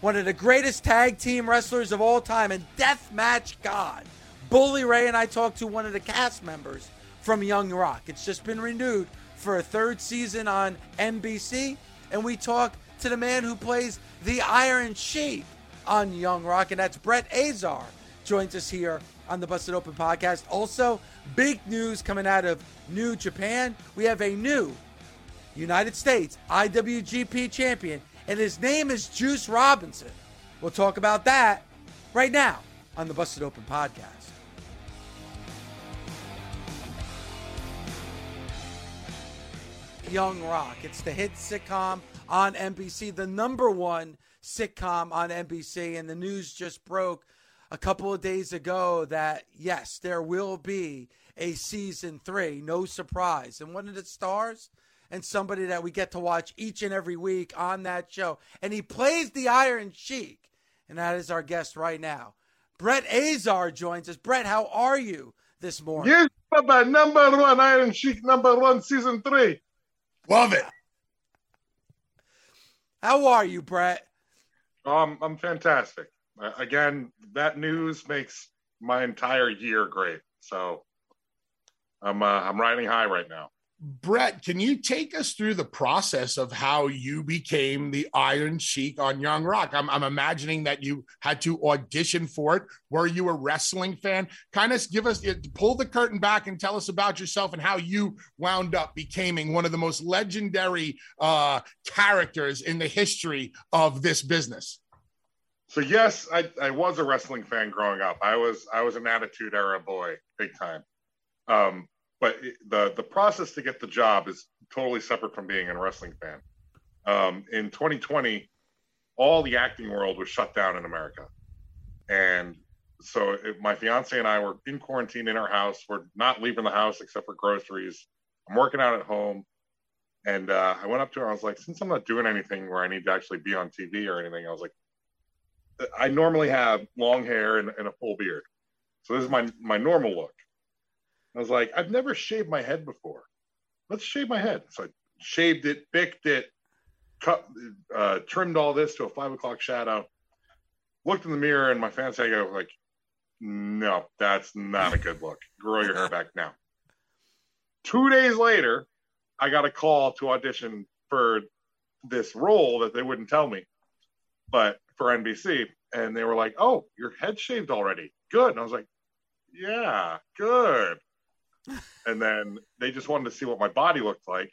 one of the greatest tag team wrestlers of all time and deathmatch god, Bully Ray, and I talked to one of the cast members from Young Rock. It's just been renewed for a third season on NBC, and we talk to the man who plays the Iron Sheik on Young Rock, and that's Brett Azar. Joins us here on the Busted Open podcast. Also, big news coming out of New Japan. We have a new United States IWGP champion, and his name is Juice Robinson. We'll talk about that right now on the Busted Open podcast. Young Rock. It's the hit sitcom on NBC, the number one sitcom on NBC. And the news just broke a couple of days ago that, yes, there will be a season three. No surprise. And one of the stars and somebody that we get to watch each and every week on that show. And he plays the Iron Sheik. And that is our guest right now. Brett Azar joins us. Brett, how are you this morning? Yes, Papa, number one Iron Sheik, number one, season three. Love it. How are you, Brett? Um, I'm fantastic. Uh, again, that news makes my entire year great. So I'm uh, I'm riding high right now. Brett, can you take us through the process of how you became the Iron Sheik on Young Rock? I'm, I'm imagining that you had to audition for it. Were you a wrestling fan? Kind of give us, pull the curtain back and tell us about yourself and how you wound up becoming one of the most legendary uh, characters in the history of this business. So yes, I, I was a wrestling fan growing up. I was I was an Attitude Era boy, big time. Um, but the the process to get the job is totally separate from being a wrestling fan. Um, in 2020, all the acting world was shut down in America, and so it, my fiance and I were in quarantine in our house. We're not leaving the house except for groceries. I'm working out at home, and uh, I went up to her. I was like, since I'm not doing anything where I need to actually be on TV or anything, I was like, I normally have long hair and, and a full beard, so this is my my normal look. I was like, I've never shaved my head before. Let's shave my head. So I shaved it, bicked it, cut, uh, trimmed all this to a five o'clock shadow. Looked in the mirror, and my fiance go like, "No, that's not a good look. Grow your hair back now." Two days later, I got a call to audition for this role that they wouldn't tell me, but for NBC, and they were like, "Oh, your head shaved already? Good." And I was like, "Yeah, good." And then they just wanted to see what my body looked like.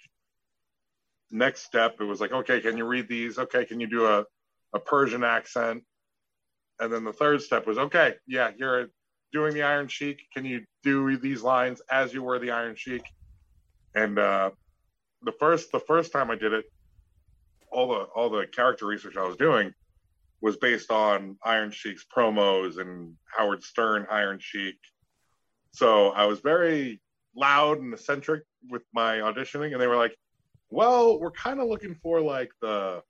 Next step, it was like, okay, can you read these? Okay, can you do a, a Persian accent? And then the third step was, okay, yeah, you're doing the Iron Sheik. Can you do these lines as you were the Iron Sheik? And uh, the first the first time I did it, all the all the character research I was doing was based on Iron Sheik's promos and Howard Stern Iron Sheik. So I was very loud and eccentric with my auditioning, and they were like, "Well, we're kind of looking for like the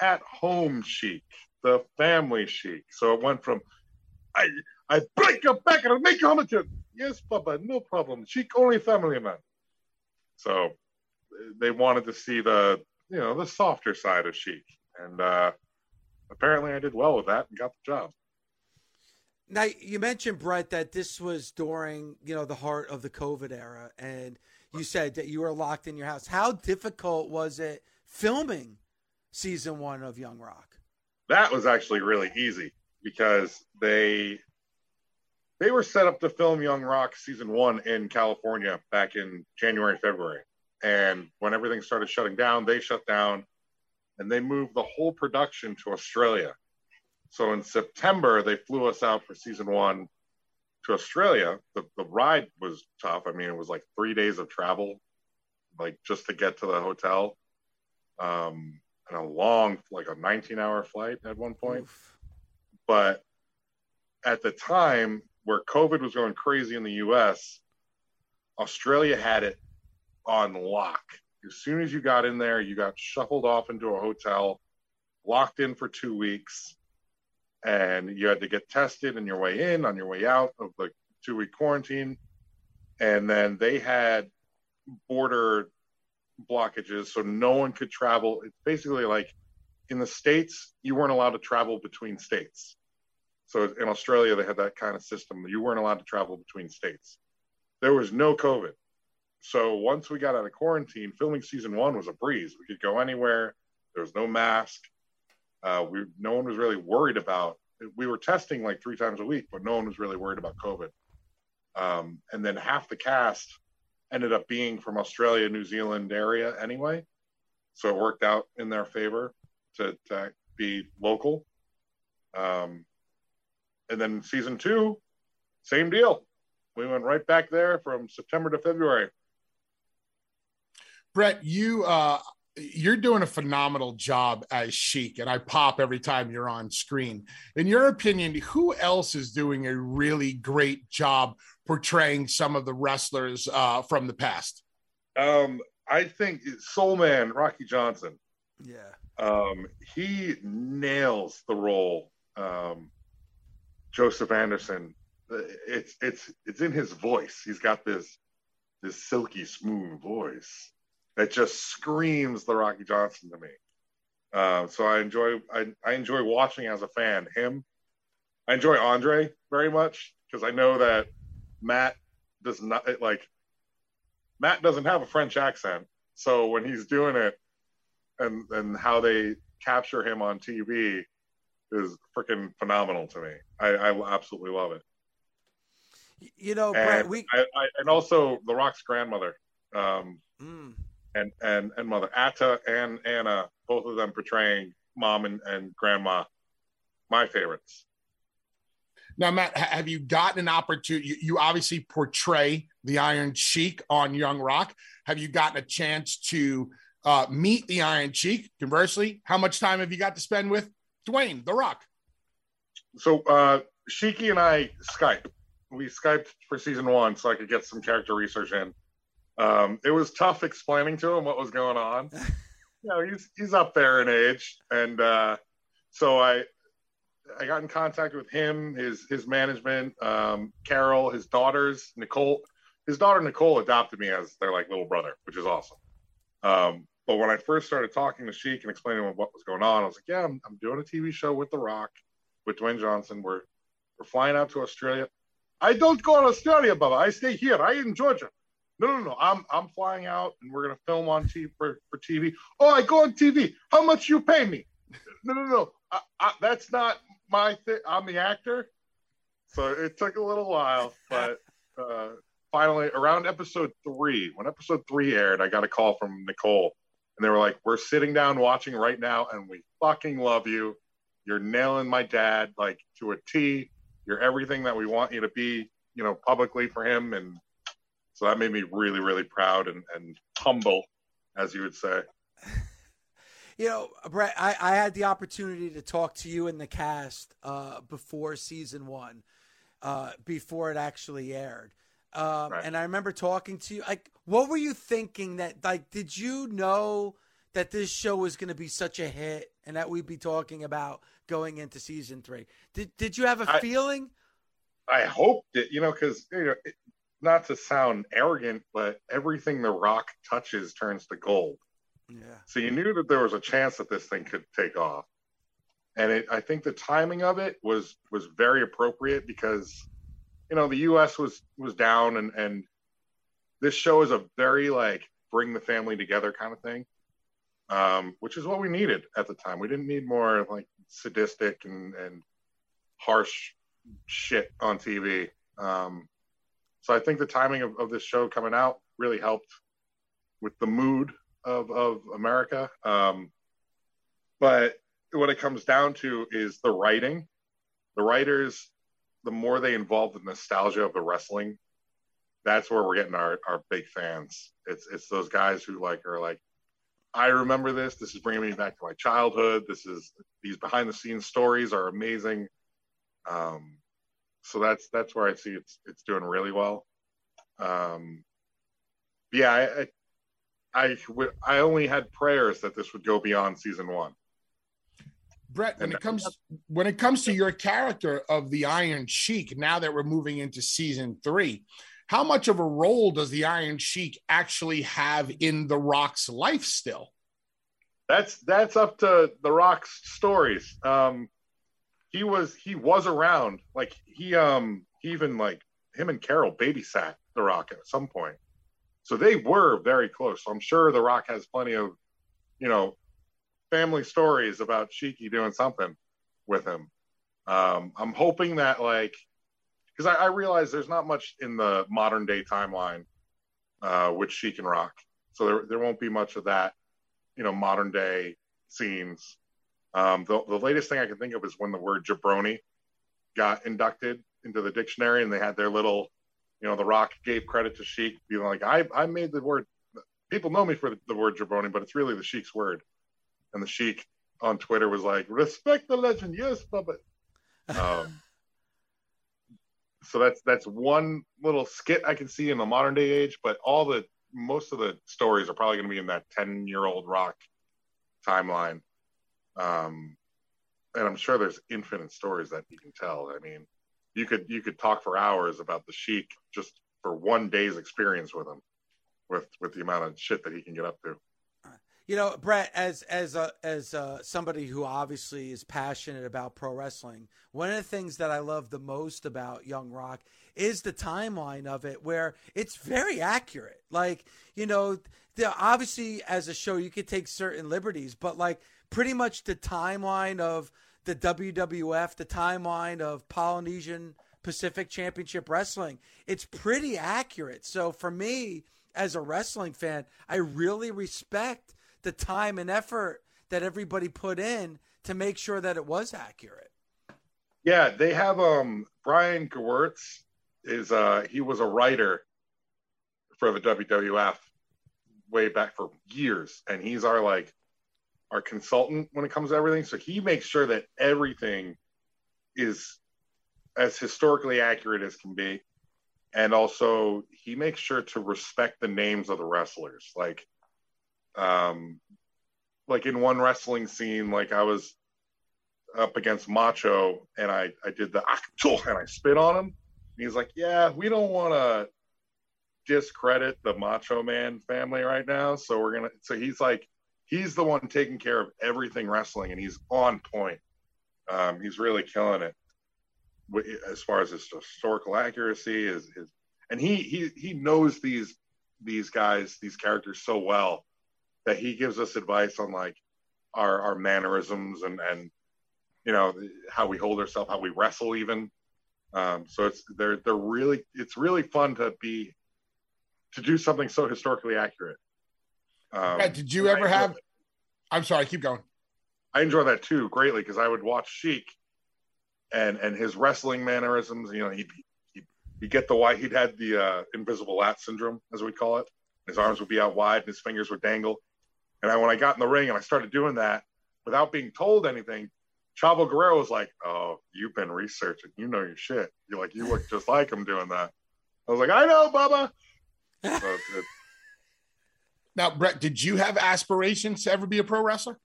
at home Sheik, the family Sheik." So it went from I I break your back and I'll make you home Yes, Papa, no problem. Sheik only family man. So they wanted to see the you know the softer side of Sheik, and uh, apparently I did well with that and got the job. Now you mentioned Brett that this was during you know the heart of the COVID era, and you said that you were locked in your house. How difficult was it filming season one of Young Rock? That was actually really easy because they they were set up to film Young Rock season one in California back in January, February. And when everything started shutting down, they shut down and they moved the whole production to Australia. So in September, they flew us out for season one to Australia. The, the ride was tough. I mean, it was like three days of travel, like just to get to the hotel. Um, and a long, like a 19 hour flight at one point. Oof. But at the time where COVID was going crazy in the US, Australia had it on lock. As soon as you got in there, you got shuffled off into a hotel, locked in for two weeks, and you had to get tested on your way in, on your way out of the two week quarantine. And then they had border blockages, so no one could travel. It's basically like in the States, you weren't allowed to travel between states. So in Australia, they had that kind of system. You weren't allowed to travel between states. There was no COVID. So once we got out of quarantine, filming season one was a breeze. We could go anywhere. There was no mask. Uh, we no one was really worried about. We were testing like three times a week, but no one was really worried about COVID. Um, and then half the cast ended up being from Australia, New Zealand area anyway, so it worked out in their favor to, to be local. Um, and then season two, same deal. We went right back there from September to February. Brett, you uh, you're doing a phenomenal job as Sheik, and I pop every time you're on screen. In your opinion, who else is doing a really great job portraying some of the wrestlers uh, from the past? Um, I think Soul Man Rocky Johnson. Yeah. Um, he nails the role. Um, Joseph Anderson. It's it's it's in his voice. He's got this this silky smooth voice that just screams the Rocky Johnson to me. Uh, so I enjoy I, I enjoy watching as a fan him. I enjoy Andre very much because I know that Matt does not like Matt doesn't have a French accent. So when he's doing it and and how they capture him on TV is freaking phenomenal to me. I, I absolutely love it. You know, Brett, we I, I, and also The Rock's grandmother. Um, mm and and and mother Ata and Anna, both of them portraying mom and, and grandma, my favorites. Now, Matt, have you gotten an opportunity? You, you, obviously portray the Iron Sheik on Young Rock. Have you gotten a chance to uh, meet the Iron Sheik? Conversely, how much time have you got to spend with Dwayne the Rock? So, uh, Sheiky and I Skype. We Skyped for season one so I could get some character research in. Um, it was tough explaining to him what was going on. you know, he's he's up there in age, and uh, so I I got in contact with him, his his management, um, Caryl, his daughters, Nicole. His daughter Nicole adopted me as their like little brother, which is awesome. Um, but when I first started talking to Sheik and explaining what was going on, I was like, "Yeah, I'm, I'm doing a TV show with The Rock, with Dwayne Johnson. We're we're flying out to Australia. I don't go to Australia, Baba. I stay here. I in Georgia. No, no, no. I'm I'm flying out and we're gonna film on TV for, for TV. Oh, I go on TV. How much you pay me? No, no, no. I, I, that's not my thing. I'm the actor. So it took a little while, but uh, finally, around episode three, when episode three aired, I got a call from Nicole, and they were like, "We're sitting down watching right now, and we fucking love you. You're nailing my dad like to a T. You're everything that we want you to be, you know, publicly for him, and so that made me really, really proud and, and humble, as you would say. You know, Brett, I, I had the opportunity to talk to you in the cast uh, before season one, uh, before it actually aired. Um, right. And I remember talking to you. Like, what were you thinking? That like, did you know that this show was going to be such a hit and that we'd be talking about going into season three? Did Did you have a I, feeling, I hoped it, you know, because you know, it, not to sound arrogant, but everything The Rock touches turns to gold. Yeah. So you knew that there was a chance that this thing could take off, and it, I think the timing of it was was very appropriate because, you know, the U.S. was was down, and and this show is a very like bring the family together kind of thing, um, which is what we needed at the time. We didn't need more like sadistic and and harsh shit on TV. Um, so I think the timing of, of this show coming out really helped with the mood of, of America. Um, but what it comes down to is the writing. The writers, the more they involve the nostalgia of the wrestling, that's where we're getting our, our big fans. It's it's those guys who like are like, I remember this. This is bringing me back to my childhood. This is these behind the scenes stories are amazing. Um, so that's that's where I see it's it's doing really well. Um, yeah, I, I, I, I only had prayers that this would go beyond season one. Brett, when it comes when it comes to your character of the Iron Sheik, now that we're moving into season three, how much of a role does the Iron Sheik actually have in the Rock's life still? That's that's up to the Rock's stories. Um, he was he was around. Like he um he even like him and Caryl babysat The Rock at some point. So they were very close. So I'm sure The Rock has plenty of, you know, family stories about Sheiky doing something with him. Um, I'm hoping that like because I, I, realize there's not much in the modern day timeline uh, with Sheik and Rock, so there there won't be much of that, you know, modern day scenes. Um, the, the latest thing I can think of is when the word jabroni got inducted into the dictionary, and they had their little, you know, The Rock gave credit to Sheik, being like, "I I made the word." People know me for the, the word jabroni, but it's really the Sheik's word. And the Sheik on Twitter was like, "Respect the legend, yes, Bubba." Um, so that's that's one little skit I can see in the modern day age, but all the most of the stories are probably going to be in that ten year old Rock timeline. Um, and I'm sure there's infinite stories that you can tell. I mean, you could you could talk for hours about the Sheik just for one day's experience with him, with with the amount of shit that he can get up to. You know, Brett, as as a, as a, somebody who obviously is passionate about pro wrestling, one of the things that I love the most about Young Rock is the timeline of it, where it's very accurate. Like, you know, the, obviously as a show you could take certain liberties, but like pretty much the timeline of the WWF, the timeline of Polynesian Pacific Championship Wrestling. It's pretty accurate. So for me, as a wrestling fan, I really respect the time and effort that everybody put in to make sure that it was accurate. Yeah, they have um Brian Gewirtz is uh he was a writer for the WWF way back for years and he's our like our consultant when it comes to everything. So he makes sure that everything is as historically accurate as can be. And also he makes sure to respect the names of the wrestlers. Like um like in one wrestling scene, like I was up against Macho and I, I did the and I spit on him. And he's like, Yeah, we don't wanna discredit the Macho Man family right now. So we're gonna so he's like he's the one taking care of everything wrestling, and he's on point. Um, he's really killing it as far as his historical accuracy is and he he he knows these these guys these characters so well that he gives us advice on like our our mannerisms and and you know how we hold ourselves how we wrestle even um, so it's they're they're really it's really fun to be to do something so historically accurate um, did you ever have? I'm sorry, keep going. I enjoy that too greatly because I would watch Sheik and and his wrestling mannerisms. You know, he'd he'd, he'd get the white. He'd had the uh, invisible lat syndrome, as we call it. His arms would be out wide and his fingers would dangle. And I, when I got in the ring and I started doing that without being told anything, Chavo Guerrero was like, "Oh, you've been researching. You know your shit. You're like, you look just like him doing that." I was like, "I know, Bubba." So it, now, Brett, did you have aspirations to ever be a pro wrestler?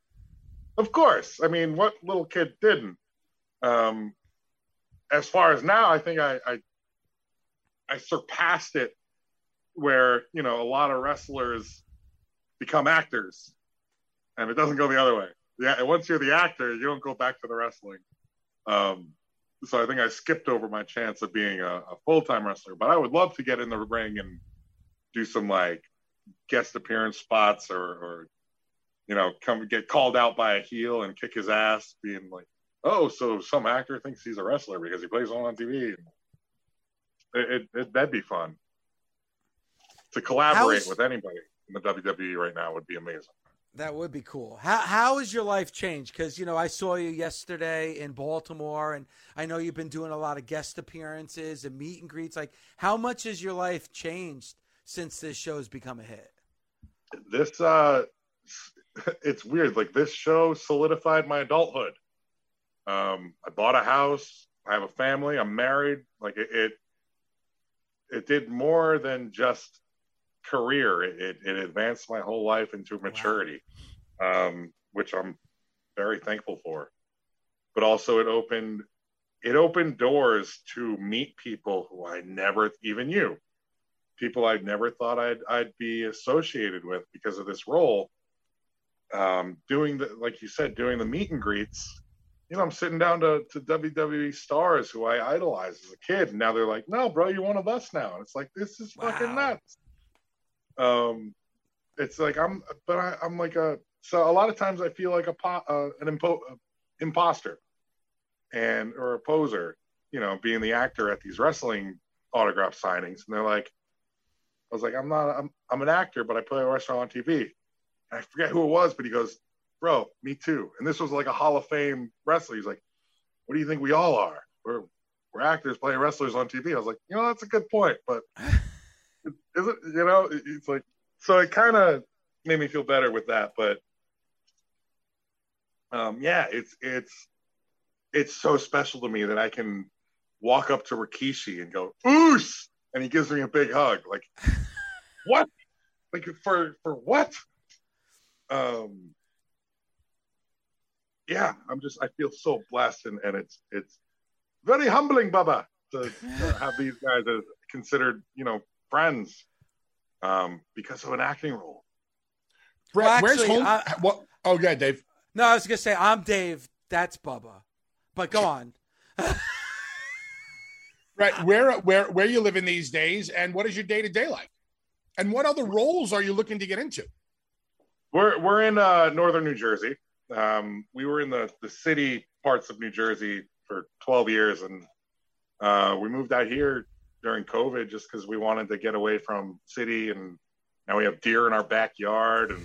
Of course. I mean, what little kid didn't? Um, as far as now, I think I, I I surpassed it where you know a lot of wrestlers become actors, and it doesn't go the other way. Yeah, once you're the actor, you don't go back to the wrestling. Um, so I think I skipped over my chance of being a, a full time wrestler. But I would love to get in the ring and do some like guest appearance spots or, or you know come get called out by a heel and kick his ass, being like, oh, so some actor thinks he's a wrestler because he plays on TV. It, it, it, that'd be fun to collaborate is, with anybody in the WWE right now would be amazing. That would be cool. How how has your life changed? Because you know I saw you yesterday in Baltimore, and I know you've been doing a lot of guest appearances and meet and greets. Like, how much has your life changed since this show has become a hit? This uh, it's weird. Like this show solidified my adulthood. Um, I bought a house. I have a family. I'm married. Like it, it, it did more than just career. It, it, it advanced my whole life into maturity, wow. um, which I'm very thankful for. But also, it opened it opened doors to meet people who I never even knew, people I'd never thought I'd I'd be associated with because of this role. Um, doing the like you said, doing the meet and greets you know, I'm sitting down to, to WWE stars who I idolized as a kid, and now they're like, "No, bro, you're one of us now." And it's like, this is wow. fucking nuts. Um, it's like I'm, but I, am like a. So a lot of times I feel like a uh, an impo- imposter, and or a poser. You know, being the actor at these wrestling autograph signings, and they're like, I was like, I'm not, I'm, I'm an actor, but I play a wrestler on TV. And I forget who it was, but he goes, bro, me too. And this was like a Hall of Fame wrestler. He's like, what do you think we all are? We're we're actors playing wrestlers on TV. I was like, you know, that's a good point, but is it? You know, it's like so. It kind of made me feel better with that, but um, yeah, it's it's it's so special to me that I can walk up to Rikishi and go, "Oos," and he gives me a big hug. Like, what? Like for for what? Um, yeah, I'm just I feel so blessed, and, and it's it's very humbling, Bubba, to, to have these guys as considered you know friends um, because of an acting role. Brett, well, actually, where's home? I, what? Oh, yeah, Dave. No, I was gonna say I'm Dave. That's Bubba. But go on. right. Where where where you living these days, and what is your day to day like? And what other roles are you looking to get into? We're we're in uh, northern New Jersey. Um, we were in the, the city parts of New Jersey for 12 years, and uh, we moved out here during COVID just because we wanted to get away from city, and now we have deer in our backyard, and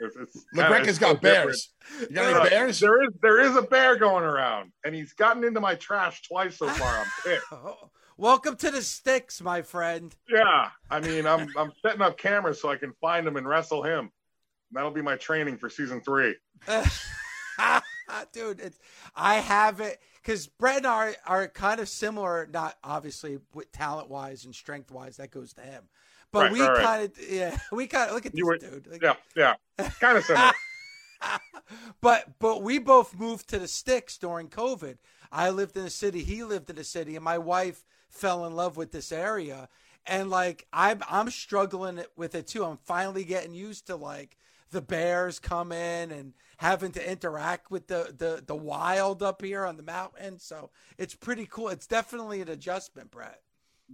it's, it's has got bears. You got any uh, bears? There is there is a bear going around, and he's gotten into my trash twice so far. I'm pissed. Welcome to the sticks, my friend. Yeah, I mean, I'm I'm setting up cameras so I can find him and wrestle him. That'll be my training for season three. Dude, it's, I have it because Brett and I are, are kind of similar, not obviously with talent wise and strength wise, that goes to him. But right, we right, kind of, right. yeah, we kind of look at this were, dude. Like, yeah, yeah, kind of similar. but but we both moved to the sticks during COVID. I lived in a city, he lived in a city, and my wife fell in love with this area. And like I'm I'm struggling with it too. I'm finally getting used to like the bears come in and having to interact with the, the, the wild up here on the mountain. So it's pretty cool. It's definitely an adjustment, Brett.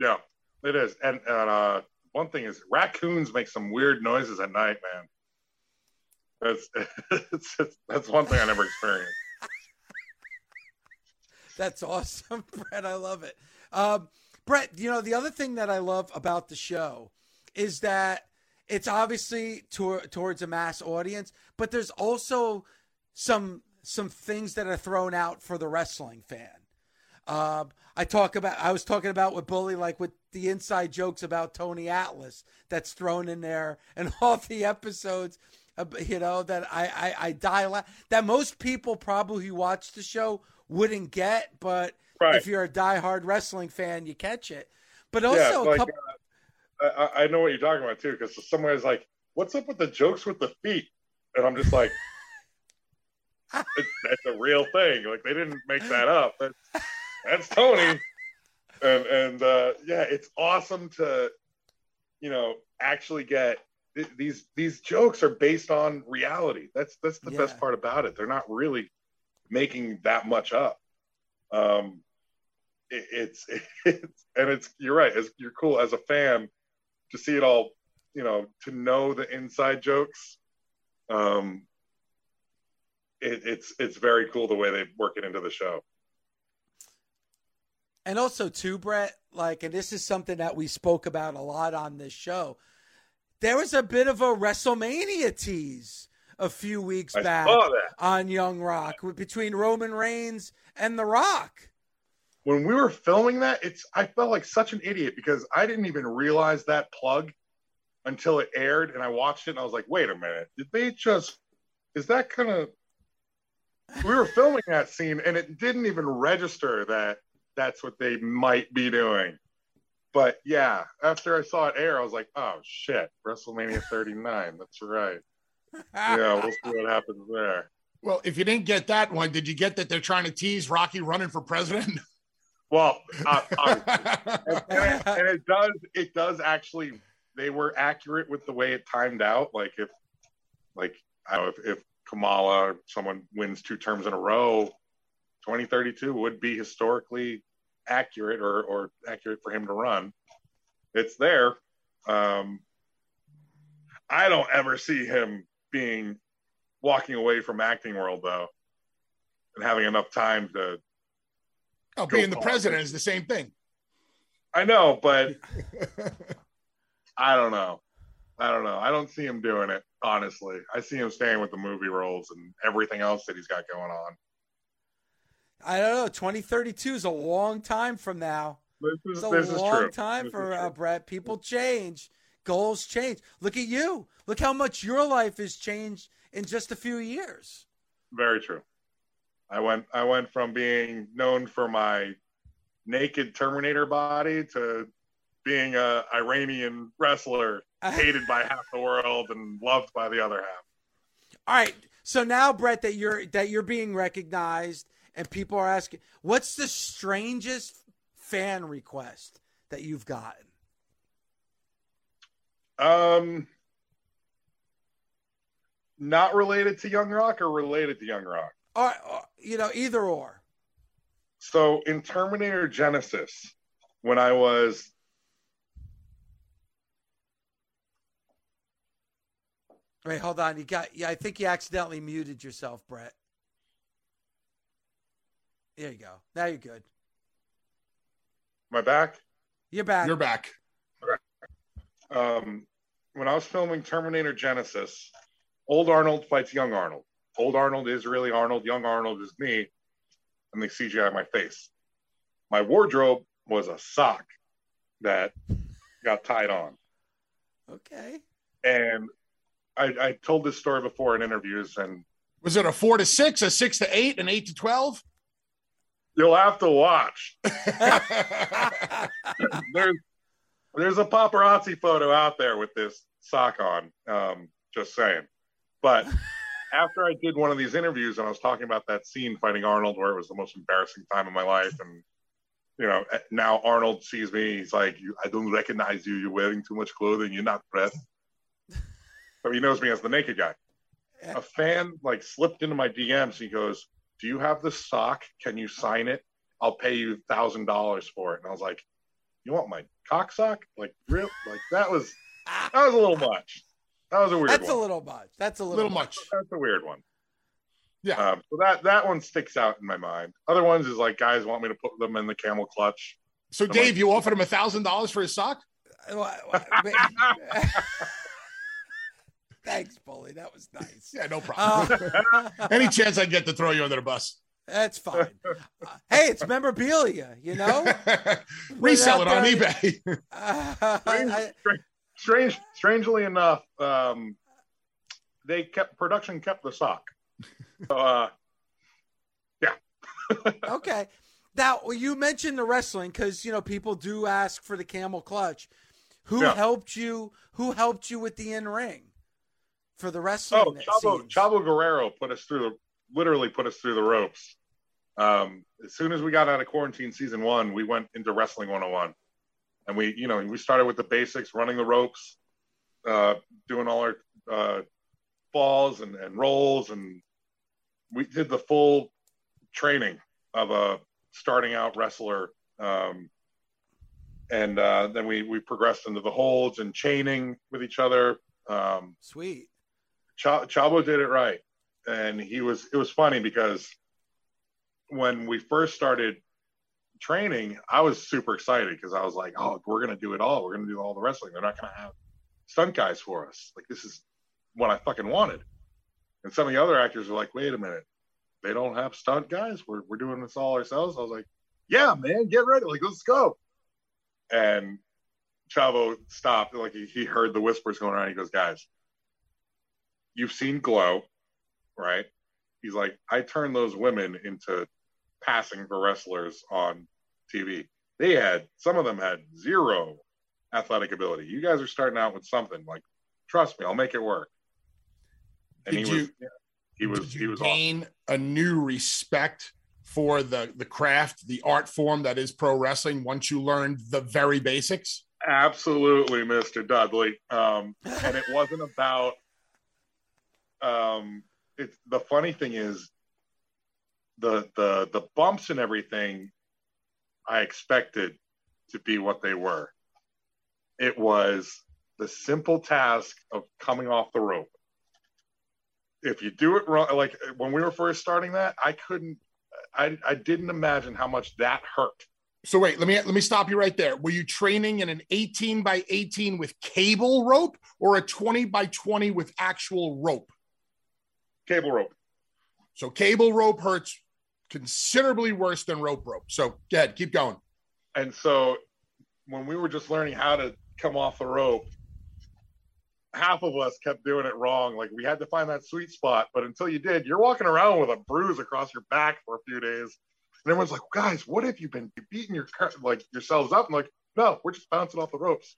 Yeah, it is. And, and uh, one thing is raccoons make some weird noises at night, man. That's it's, it's, that's one thing I never experienced. that's awesome, Brett. I love it. Um, Brett, you know the other thing that I love about the show is that it's obviously to, towards a mass audience, but there's also some some things that are thrown out for the wrestling fan. Um, I talk about I was talking about with Bully like with the inside jokes about Tony Atlas that's thrown in there and all the episodes uh, you know that I I, I die that most people probably who watch the show wouldn't get, but right. if you're a diehard wrestling fan, you catch it. But also yeah, like, couple, uh, I, I know what you're talking about too, because someone is like, "What's up with the jokes with the feet?" And I'm just like, "That's a real thing. Like they didn't make that up." that's Tony. and and uh, yeah, it's awesome to, you know, actually get th- these these jokes are based on reality. That's that's the Yeah. best part about it. They're not really making that much up. Um, it, it's it's and it's you're right. It's, you're cool as a fan to see it all. You know, to know the inside jokes. Um, it, it's it's very cool the way they work it into the show. And also, too, Brett, like, and this is something that we spoke about a lot on this show. There was a bit of a WrestleMania tease a few weeks I back on Young Rock between Roman Reigns and The Rock. When we were filming that, it's I felt like such an idiot because I didn't even realize that plug until it aired, and I watched it and I was like, wait a minute, did they just? Is that kind of? We were filming that scene, and it didn't even register that that's what they might be doing. But yeah, after I saw it air, I was like, oh shit, WrestleMania 39. That's right. Yeah, we'll see what happens there. Well, if you didn't get that one, did you get that they're trying to tease Rocky running for president? Well, uh, obviously. and, it, and it does it does actually they were accurate with the way it timed out like if like I don't know if, if kamala or someone wins two terms in a row 2032 would be historically accurate or or accurate for him to run it's there um i don't ever see him being walking away from acting world though and having enough time to oh, being the president is the same thing. I know, but I don't know. I don't know. I don't see him doing it, honestly. I see him staying with the movie roles and everything else that he's got going on. I don't know. 2032 is a long time from now. This It's a this is long true. time This for uh. Brett. People change, goals change. Look at you. Look how much your life has changed in just a few years. Very true. I went I went from being known for my naked Terminator body to being a Iranian wrestler hated by half the world and loved by the other half. All right. So now, Brett, that you're that you're being recognized, and people are asking, what's the strangest fan request that you've gotten? Um not related to Young Rock or related to Young Rock? Or, or you know, either or. So in Terminator Genisys, when I was Wait, hold on. You got. Yeah, I think you accidentally muted yourself, Brett. There you go. Now you're good. my back, You're back. You're back. um, when I was filming Terminator Genisys, old Arnold fights young Arnold. Old Arnold is really Arnold, young Arnold is me, and they CGI my face. My wardrobe was a sock that got tied on. okay. And I, I told this story before in interviews, and Was it a four to six, a six to eight, an eight to 12? you'll have to watch. there's there's a paparazzi photo out there with this sock on. Um, just saying. But after I did one of these interviews and I was talking about that scene fighting Arnold, where it was the most embarrassing time of my life, and you know eh, now Arnold sees me, he's like, you, "I don't recognize you. You're wearing too much clothing. You're not Brett." so he knows me as the naked guy. A fan like slipped into my DMs. He goes, "Do you have the sock? Can you sign it? I'll pay you thousand dollars for it." And I was like, "You want my cock sock? Like real? Like that was that was a little much. That was a weird That's one. a little much. That's a A little, little much. That's a weird one. Yeah. Um, so that that one sticks out in my mind. Other ones is like guys want me to put them in the camel clutch. So, Dave, you offered him a thousand dollars for his sock? Thanks, Bully. That was nice. Yeah, no problem. Uh, Any chance I get to throw you under the bus? that's fine. Uh, hey, it's memorabilia, you know? Resell it on eBay. Uh, I- Strange, strangely enough, um, they kept production kept the sock. So, uh, yeah. okay. Now you mentioned the wrestling because you know people do ask for the camel clutch. Who Yeah. helped you? Who helped you with the in ring for the wrestling? oh, Chavo? Chavo Guerrero put us through the literally put us through the ropes Um, as soon as we got out of quarantine season one, we went into wrestling 101. And we, you know, we started with the basics, running the ropes, uh, doing all our uh, falls and, and rolls. And we did the full training of a starting out wrestler. Um, and uh, then we, we progressed into the holds and chaining with each other. Um, Sweet. Ch- Chavo did it right. And he was, it was funny because when we first started training, I was super excited because I was like, oh, we're going to do it all. We're going to do all the wrestling. They're not going to have stunt guys for us. Like, this is what I fucking wanted. And some of the other actors were like, wait a minute. They don't have stunt guys. We're, we're doing this all ourselves. I was like, yeah, man, get ready. Like, let's go. And Chavo stopped. Like, he, he heard the whispers going around. He goes, guys, you've seen Glow, right? He's like, I turned those women into passing for wrestlers on TV. They had some of them had zero athletic ability. You guys are starting out with something. Like, trust me, I'll make it work. And Did he you- was he was he was awesome. gain a new respect for the the craft, the art form that is pro wrestling once you learned the very basics? Absolutely, Mr. Dudley. Um, and it wasn't about um it's the funny thing is the the the bumps and everything I expected to be what they were. It was the simple task of coming off the rope. If you do it wrong, like when we were first starting that, I couldn't, I, I didn't imagine how much that hurt. So wait, let me let me stop you right there. Were you training in an 18 by 18 with cable rope or a 20 by 20 with actual rope? Cable rope. So cable rope hurts considerably worse than rope rope. So go keep going. And so when we were just learning how to come off the rope, half of us kept doing it wrong. Like we had to find that sweet spot. But until you did, you're walking around with a bruise across your back for a few days. And everyone's like, guys, what have you been beating your like yourselves up? I'm like, no, we're just bouncing off the ropes.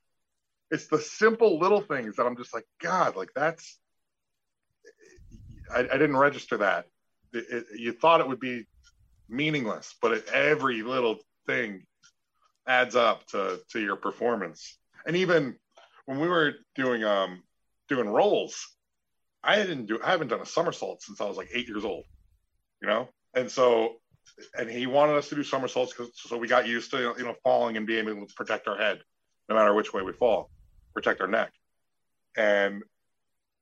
It's the simple little things that I'm just like, God, like that's I, I didn't register that. It, it, you thought it would be meaningless, but every little thing adds up to to your performance. And even when we were doing um doing rolls, I didn't do I haven't done a somersault since I was like eight years old, you know. And so, and he wanted us to do somersaults because so we got used to you know falling and being able to protect our head, no matter which way we fall, protect our neck. And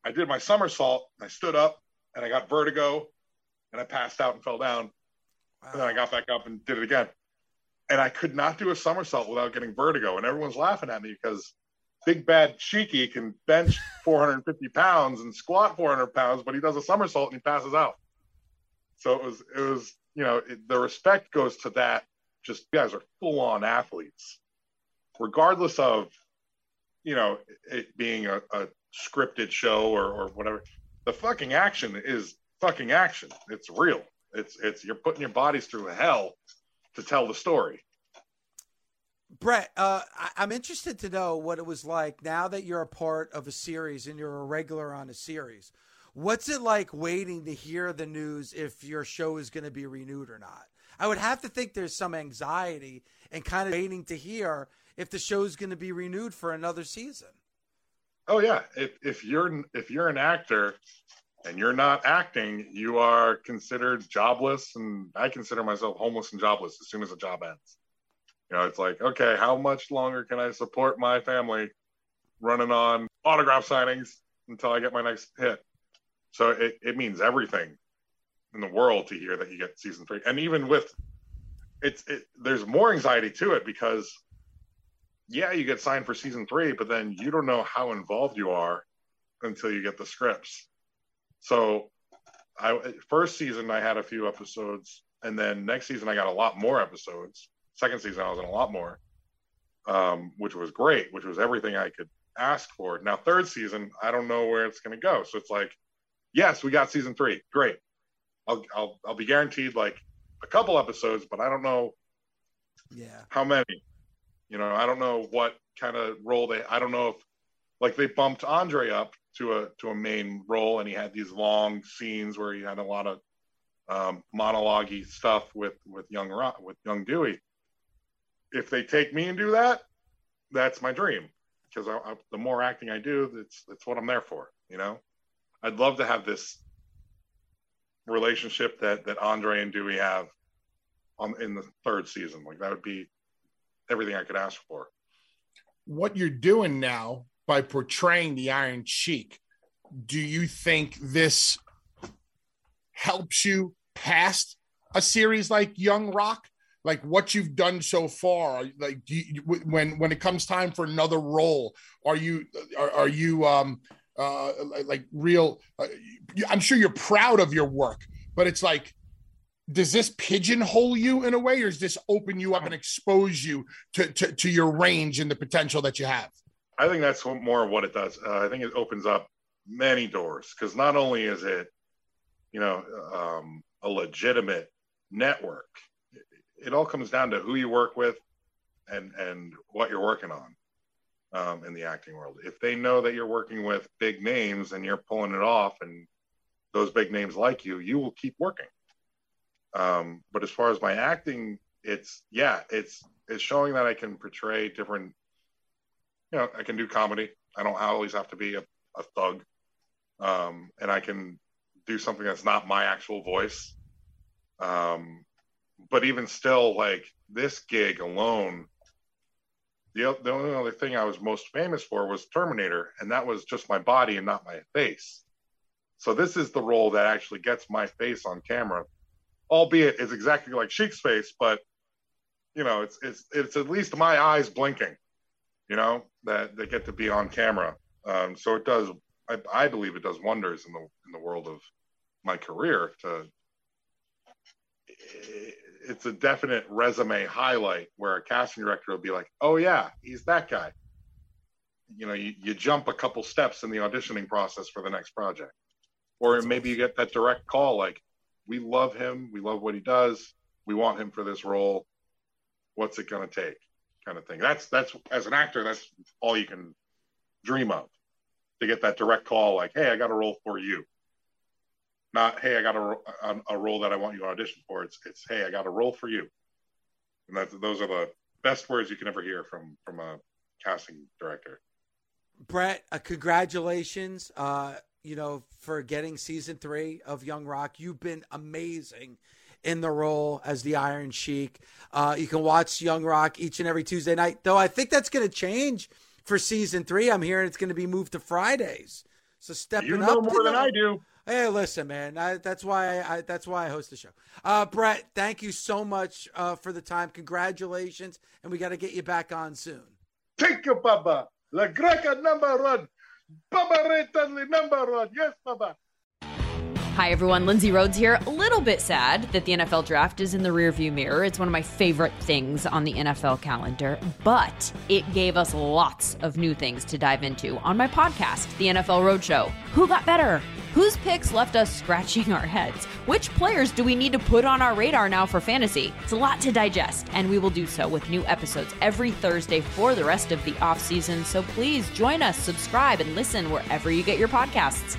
I did my somersault. I stood up and I got vertigo, and I passed out and fell down. And then I got back up and did it again. And I could not do a somersault without getting vertigo. And everyone's laughing at me because big bad Cheeky can bench 450 pounds and squat 400 pounds, but he does a somersault and he passes out. So it was, it was, you know, it, the respect goes to that. Just you guys are full on athletes, regardless of, you know, it being a, a scripted show or, or whatever. The fucking action is fucking action. It's real. It's it's you're putting your bodies through hell to tell the story. Brett, uh, I- I'm interested to know what it was like now that you're a part of a series and you're a regular on a series. What's it like waiting to hear the news if your show is going to be renewed or not? I would have to think there's some anxiety and kind of waiting to hear if the show's going to be renewed for another season. Oh yeah, if if you're if you're an actor and you're not acting, you are considered jobless, and I consider myself homeless and jobless as soon as the job ends. You know, it's like, okay, how much longer can I support my family running on autograph signings until I get my next hit? So it, it means everything in the world to hear that you get season three. And even with it's it, there's more anxiety to it because yeah, you get signed for season three, but then you don't know how involved you are until you get the scripts. So I first season I had a few episodes, and then next season I got a lot more episodes. Second season I was in a lot more, um, which was great, which was everything I could ask for. Now third season I don't know where it's going to go, so it's like, yes, we got season three, great. I'll I'll I'll be guaranteed like a couple episodes, but I don't know Yeah. how many. You know, I don't know what kind of role they. I don't know if like they bumped Andre up to a to a main role, and he had these long scenes where he had a lot of um, monologue stuff with with young Rock, with young Dewey. If they take me and do that, that's my dream because the more acting I do, that's that's what I'm there for. You know, I'd love to have this relationship that that Andre and Dewey have on in the third season. Like that would be everything I could ask for. What you're doing now by portraying the Iron Sheik, do you think this helps you past a series like Young Rock? Like what you've done so far, like you, when when it comes time for another role, are you are, are you um uh like real? Uh, I'm sure you're proud of your work, but it's like does this pigeonhole you in a way or does this open you up and expose you to, to, to your range and the potential that you have i think that's more of what it does. Uh, i think it opens up many doors because not only is it you know um, a legitimate network it, it, all comes down to who you work with and and what you're working on um, in the acting world. If they know that you're working with big names and you're pulling it off and those big names like you you will keep working. Um, but as far as my acting it's yeah it's it's showing that i can portray different you know i can do comedy i don't always have to be a, a thug um, and I can do something that's not my actual voice. Um, but even still, like this gig alone, the, the only other thing I was most famous for was Terminator, and that was just my body and not my face. So this is the role that actually gets my face on camera, albeit it's exactly like Sheik's face, but you know, it's it's it's at least my eyes blinking, you know, that they get to be on camera. Um, so it does I, I believe it does wonders in the in the world of my career. To it's a definite resume highlight where a casting director will be like, "Oh yeah, he's that guy." You know, you, you jump a couple steps in the auditioning process for the next project, or That's maybe awesome. you get that direct call like, "We love him. We love what he does. We want him for this role. What's it going to take?" Kind of thing. That's that's as an actor, that's all you can dream of to get that direct call like, hey, I got a role for you. Not, hey, I got a, a, a role that I want you to audition for. It's, it's, hey, I got a role for you. And those are the best words you can ever hear from from a casting director. Brett, uh, congratulations. Uh, you know, for getting season three of Young Rock. You've been amazing in the role as the Iron Sheik. Uh, you can watch Young Rock each and every Tuesday night, though I think that's going to change for season three. I'm hearing it's going to be moved to Fridays. So stepping you know up more than I do. Hey, listen, man. I, that's why I, that's why I host the show. Uh, Brett, thank you so much uh, for the time. Congratulations, and we got to get you back on soon. Thank you, Bubba. La Greca number one. Bubba Ray Dudley number one. Yes, Bubba. Hi, everyone. Lindsay Rhodes here. A little bit sad that the NFL draft is in the rearview mirror. It's one of my favorite things on the NFL calendar, but it gave us lots of new things to dive into on my podcast, The NFL Roadshow. Who got better? Whose picks left us scratching our heads? Which players do we need to put on our radar now for fantasy? It's a lot to digest, and we will do so with new episodes every Thursday for the rest of the offseason. So please join us, subscribe, and listen wherever you get your podcasts.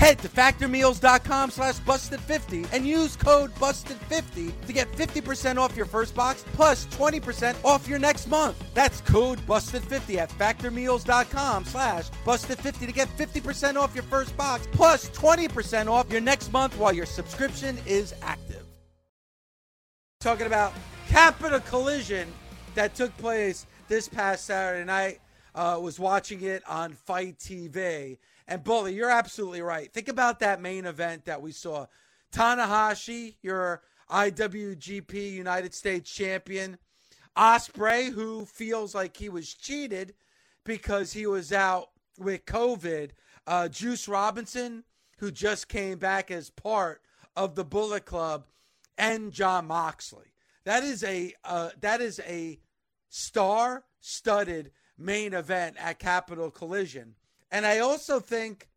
Head to factormeals.com slash busted50 and use code busted50 to get 50% off your first box plus 20% off your next month. That's code busted50 at factormeals.com slash busted50 to get 50% off your first box plus 20% off your next month while your subscription is active. Talking about Capital Collision that took place this past Saturday night. Uh, was watching it on FITE TV. And Bully, you're absolutely right. Think about that main event that we saw. Tanahashi, your IWGP United States champion. Osprey, who feels like he was cheated because he was out with COVID. Uh, Juice Robinson, who just came back as part of the Bullet Club, and Jon Moxley. That is a uh, that is a star-studded main event at Capital Collision. And I also think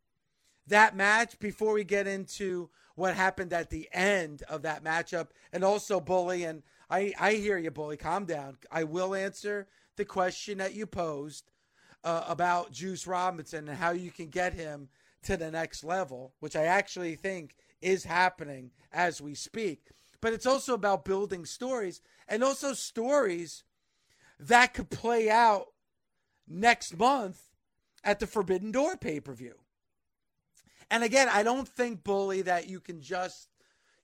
that match, before we get into what happened at the end of that matchup, and also Bully, and I, I hear you, Bully, calm down. I will answer the question that you posed uh, about Juice Robinson and how you can get him to the next level, which I actually think is happening as we speak. But it's also about building stories and also stories that could play out next month at the Forbidden Door pay per view. And again, I don't think, Bully, that you can just,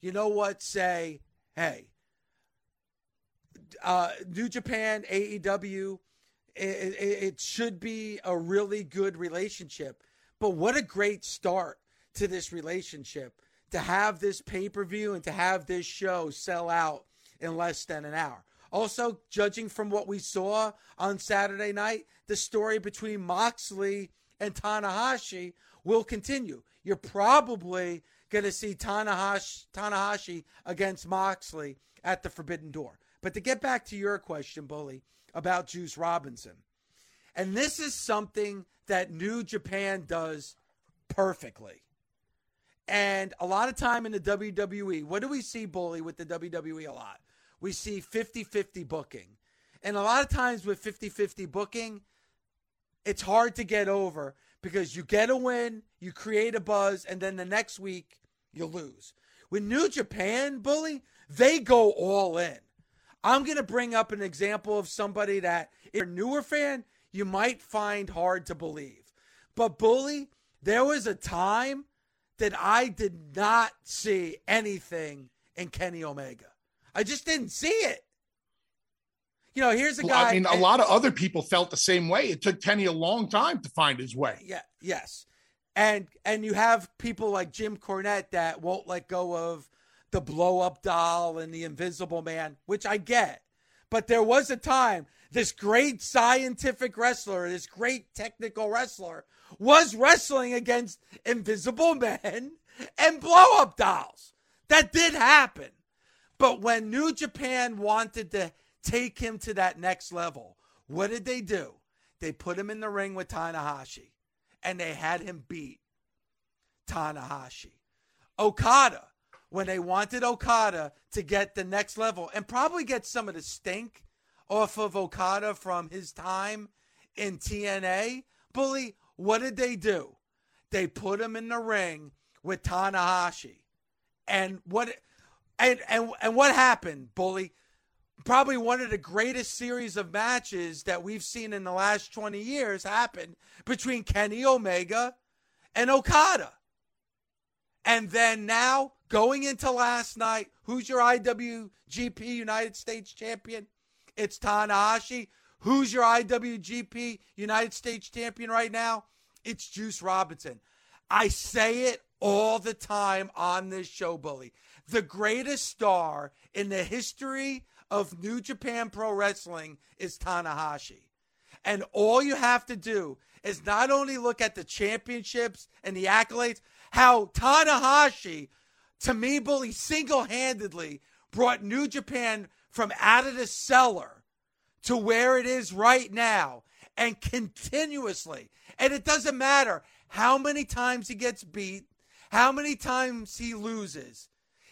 you know what, say, hey, uh, New Japan, AEW, it, it, it should be a really good relationship. But what a great start to this relationship to have this pay per view and to have this show sell out in less than an hour. Also, judging from what we saw on Saturday night, the story between Moxley and Tanahashi will continue. You're probably going to see Tanahashi, Tanahashi against Moxley at the Forbidden Door. But to get back to your question, Bully, about Juice Robinson, and this is something that New Japan does perfectly. And a lot of time in the WWE, what do we see, Bully, with the WWE a lot? We see 50 50 booking. And a lot of times with 50 50 booking, it's hard to get over because you get a win, you create a buzz, and then the next week you lose. With New Japan, Bully, they go all in. I'm going to bring up an example of somebody that, if you're a newer fan, you might find hard to believe. But, Bully, there was a time that I did not see anything in Kenny Omega. I just didn't see it. You know, here's a guy. I mean, a and, lot of other people felt the same way. It took Kenny a long time to find his way. Yeah. Yes. And and you have people like Jim Cornette that won't let go of the blow up doll and the invisible man, which I get. But there was a time this great scientific wrestler, this great technical wrestler, was wrestling against invisible men and blow up dolls. That did happen. But when New Japan wanted to take him to that next level, what did they do? They put him in the ring with Tanahashi and they had him beat Tanahashi. Okada, when they wanted Okada to get the next level and probably get some of the stink off of Okada from his time in TNA, Bully, what did they do? They put him in the ring with Tanahashi. And what and and and what happened, bully? Probably one of the greatest series of matches that we've seen in the last 20 years happened between Kenny Omega and Okada. And then now, going into last night, who's your IWGP United States champion? It's Tanahashi. Who's your IWGP United States champion right now? It's Juice Robinson. I say it all the time on this show, Bully. The greatest star in the history of New Japan Pro Wrestling is Tanahashi. And all you have to do is not only look at the championships and the accolades, how Tanahashi, to me, bully single handedly brought New Japan from out of the cellar to where it is right now and continuously. And it doesn't matter how many times he gets beat, how many times he loses,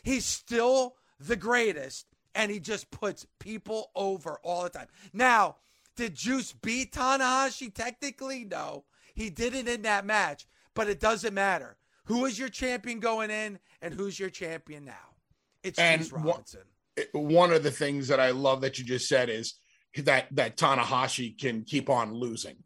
he's still the greatest and he just puts people over all the time. Now, did Juice beat Tanahashi? Technically, no. He did it in that match, but it doesn't matter. Who is your champion going in and who's your champion now? It's And Juice Robinson. one of the things that I love that you just said is that that Tanahashi can keep on losing.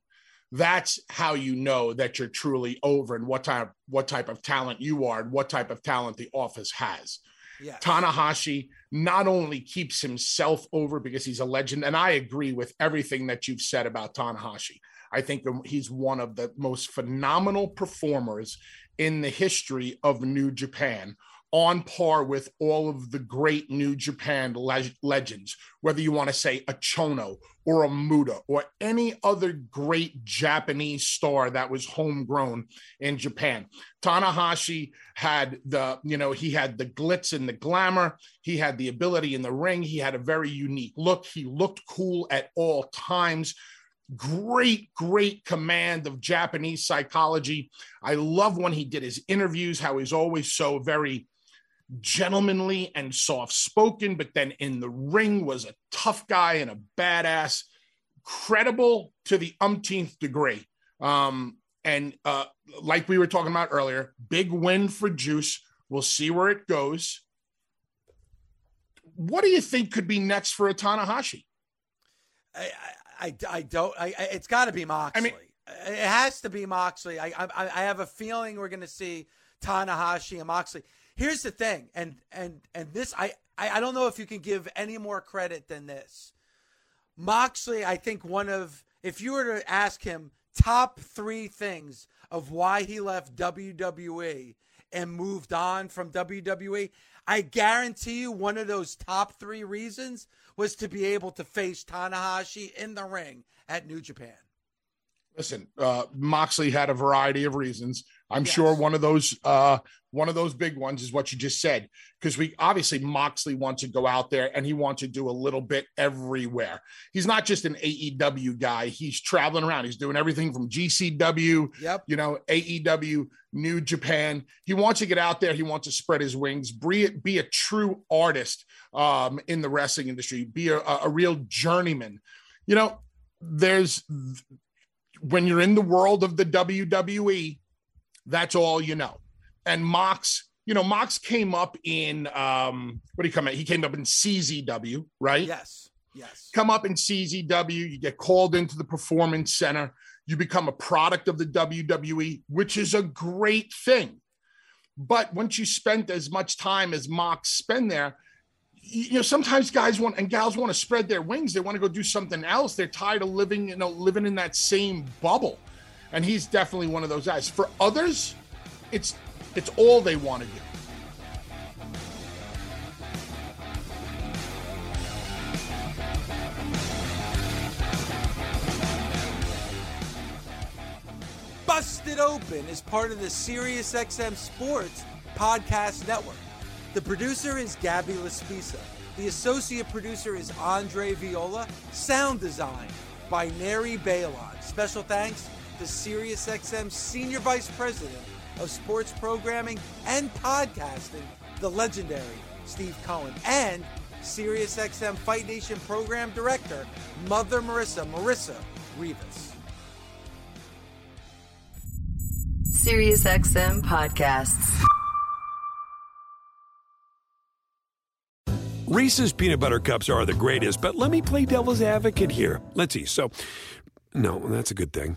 That's how you know that you're truly over and what type what type of talent you are and what type of talent the office has. Yeah. Tanahashi not only keeps himself over because he's a legend, and I agree with everything that you've said about Tanahashi. I think he's one of the most phenomenal performers in the history of New Japan, on par with all of the great New Japan le- legends, whether you want to say a Chono or a Muto or any other great Japanese star that was homegrown in Japan. Tanahashi had the, you know, he had the glitz and the glamour. He had the ability in the ring. He had a very unique look. He looked cool at all times. Great, great command of Japanese psychology. I love when he did his interviews, how he's always so very gentlemanly and soft spoken, but then in the ring was a tough guy and a badass, credible to the umpteenth degree. Um, and uh, like we were talking about earlier, big win for Juice. We'll see where it goes. What do you think could be next for a Tanahashi? I, I, I, I don't. I, I it's got to be Moxley. it has to be Moxley. I, I, I have a feeling we're going to see Tanahashi and Moxley. Here's the thing, and and and this, I, I, I don't know if you can give any more credit than this. Moxley, I think one of, if you were to ask him top three things of why he left WWE and moved on from WWE, I guarantee you one of those top three reasons was to be able to face Tanahashi in the ring at New Japan. Listen, uh, Moxley had a variety of reasons. I'm Yes. sure one of those uh, one of those big ones is what you just said, because we obviously Moxley wants to go out there and he wants to do a little bit everywhere. He's not just an AEW guy; he's traveling around. He's doing everything from GCW, Yep. you know, AEW, New Japan. He wants to get out there. He wants to spread his wings, be, be a true artist um, in the wrestling industry, be a, a real journeyman. You know, there's when you're in the world of the WWE, that's all you know. And Mox, you know, Mox came up in um, what do you come at? He came up in CZW, right? Yes. Yes. Come up in CZW, you get called into the performance center, you become a product of the WWE, which is a great thing. But once you spent as much time as Mox spent there, you know, sometimes guys want and gals want to spread their wings. They want to go do something else. They're tired of living, you know, living in that same bubble. And he's definitely one of those guys. For others, it's it's all they want to do. Busted Open is part of the SiriusXM Sports Podcast Network. The producer is Gabby Laspisa. The associate producer is Andre Viola. Sound design by Neri Balon. Special thanks to SiriusXM Senior Vice President of Sports Programming and Podcasting, the legendary Steve Cohen, and SiriusXM Fight Nation Program Director, Mother Marissa, Marissa Rivas. SiriusXM podcasts. Reese's peanut butter cups are the greatest, but let me play devil's advocate here. Let's see. So, no, that's a good thing.